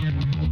Yeah.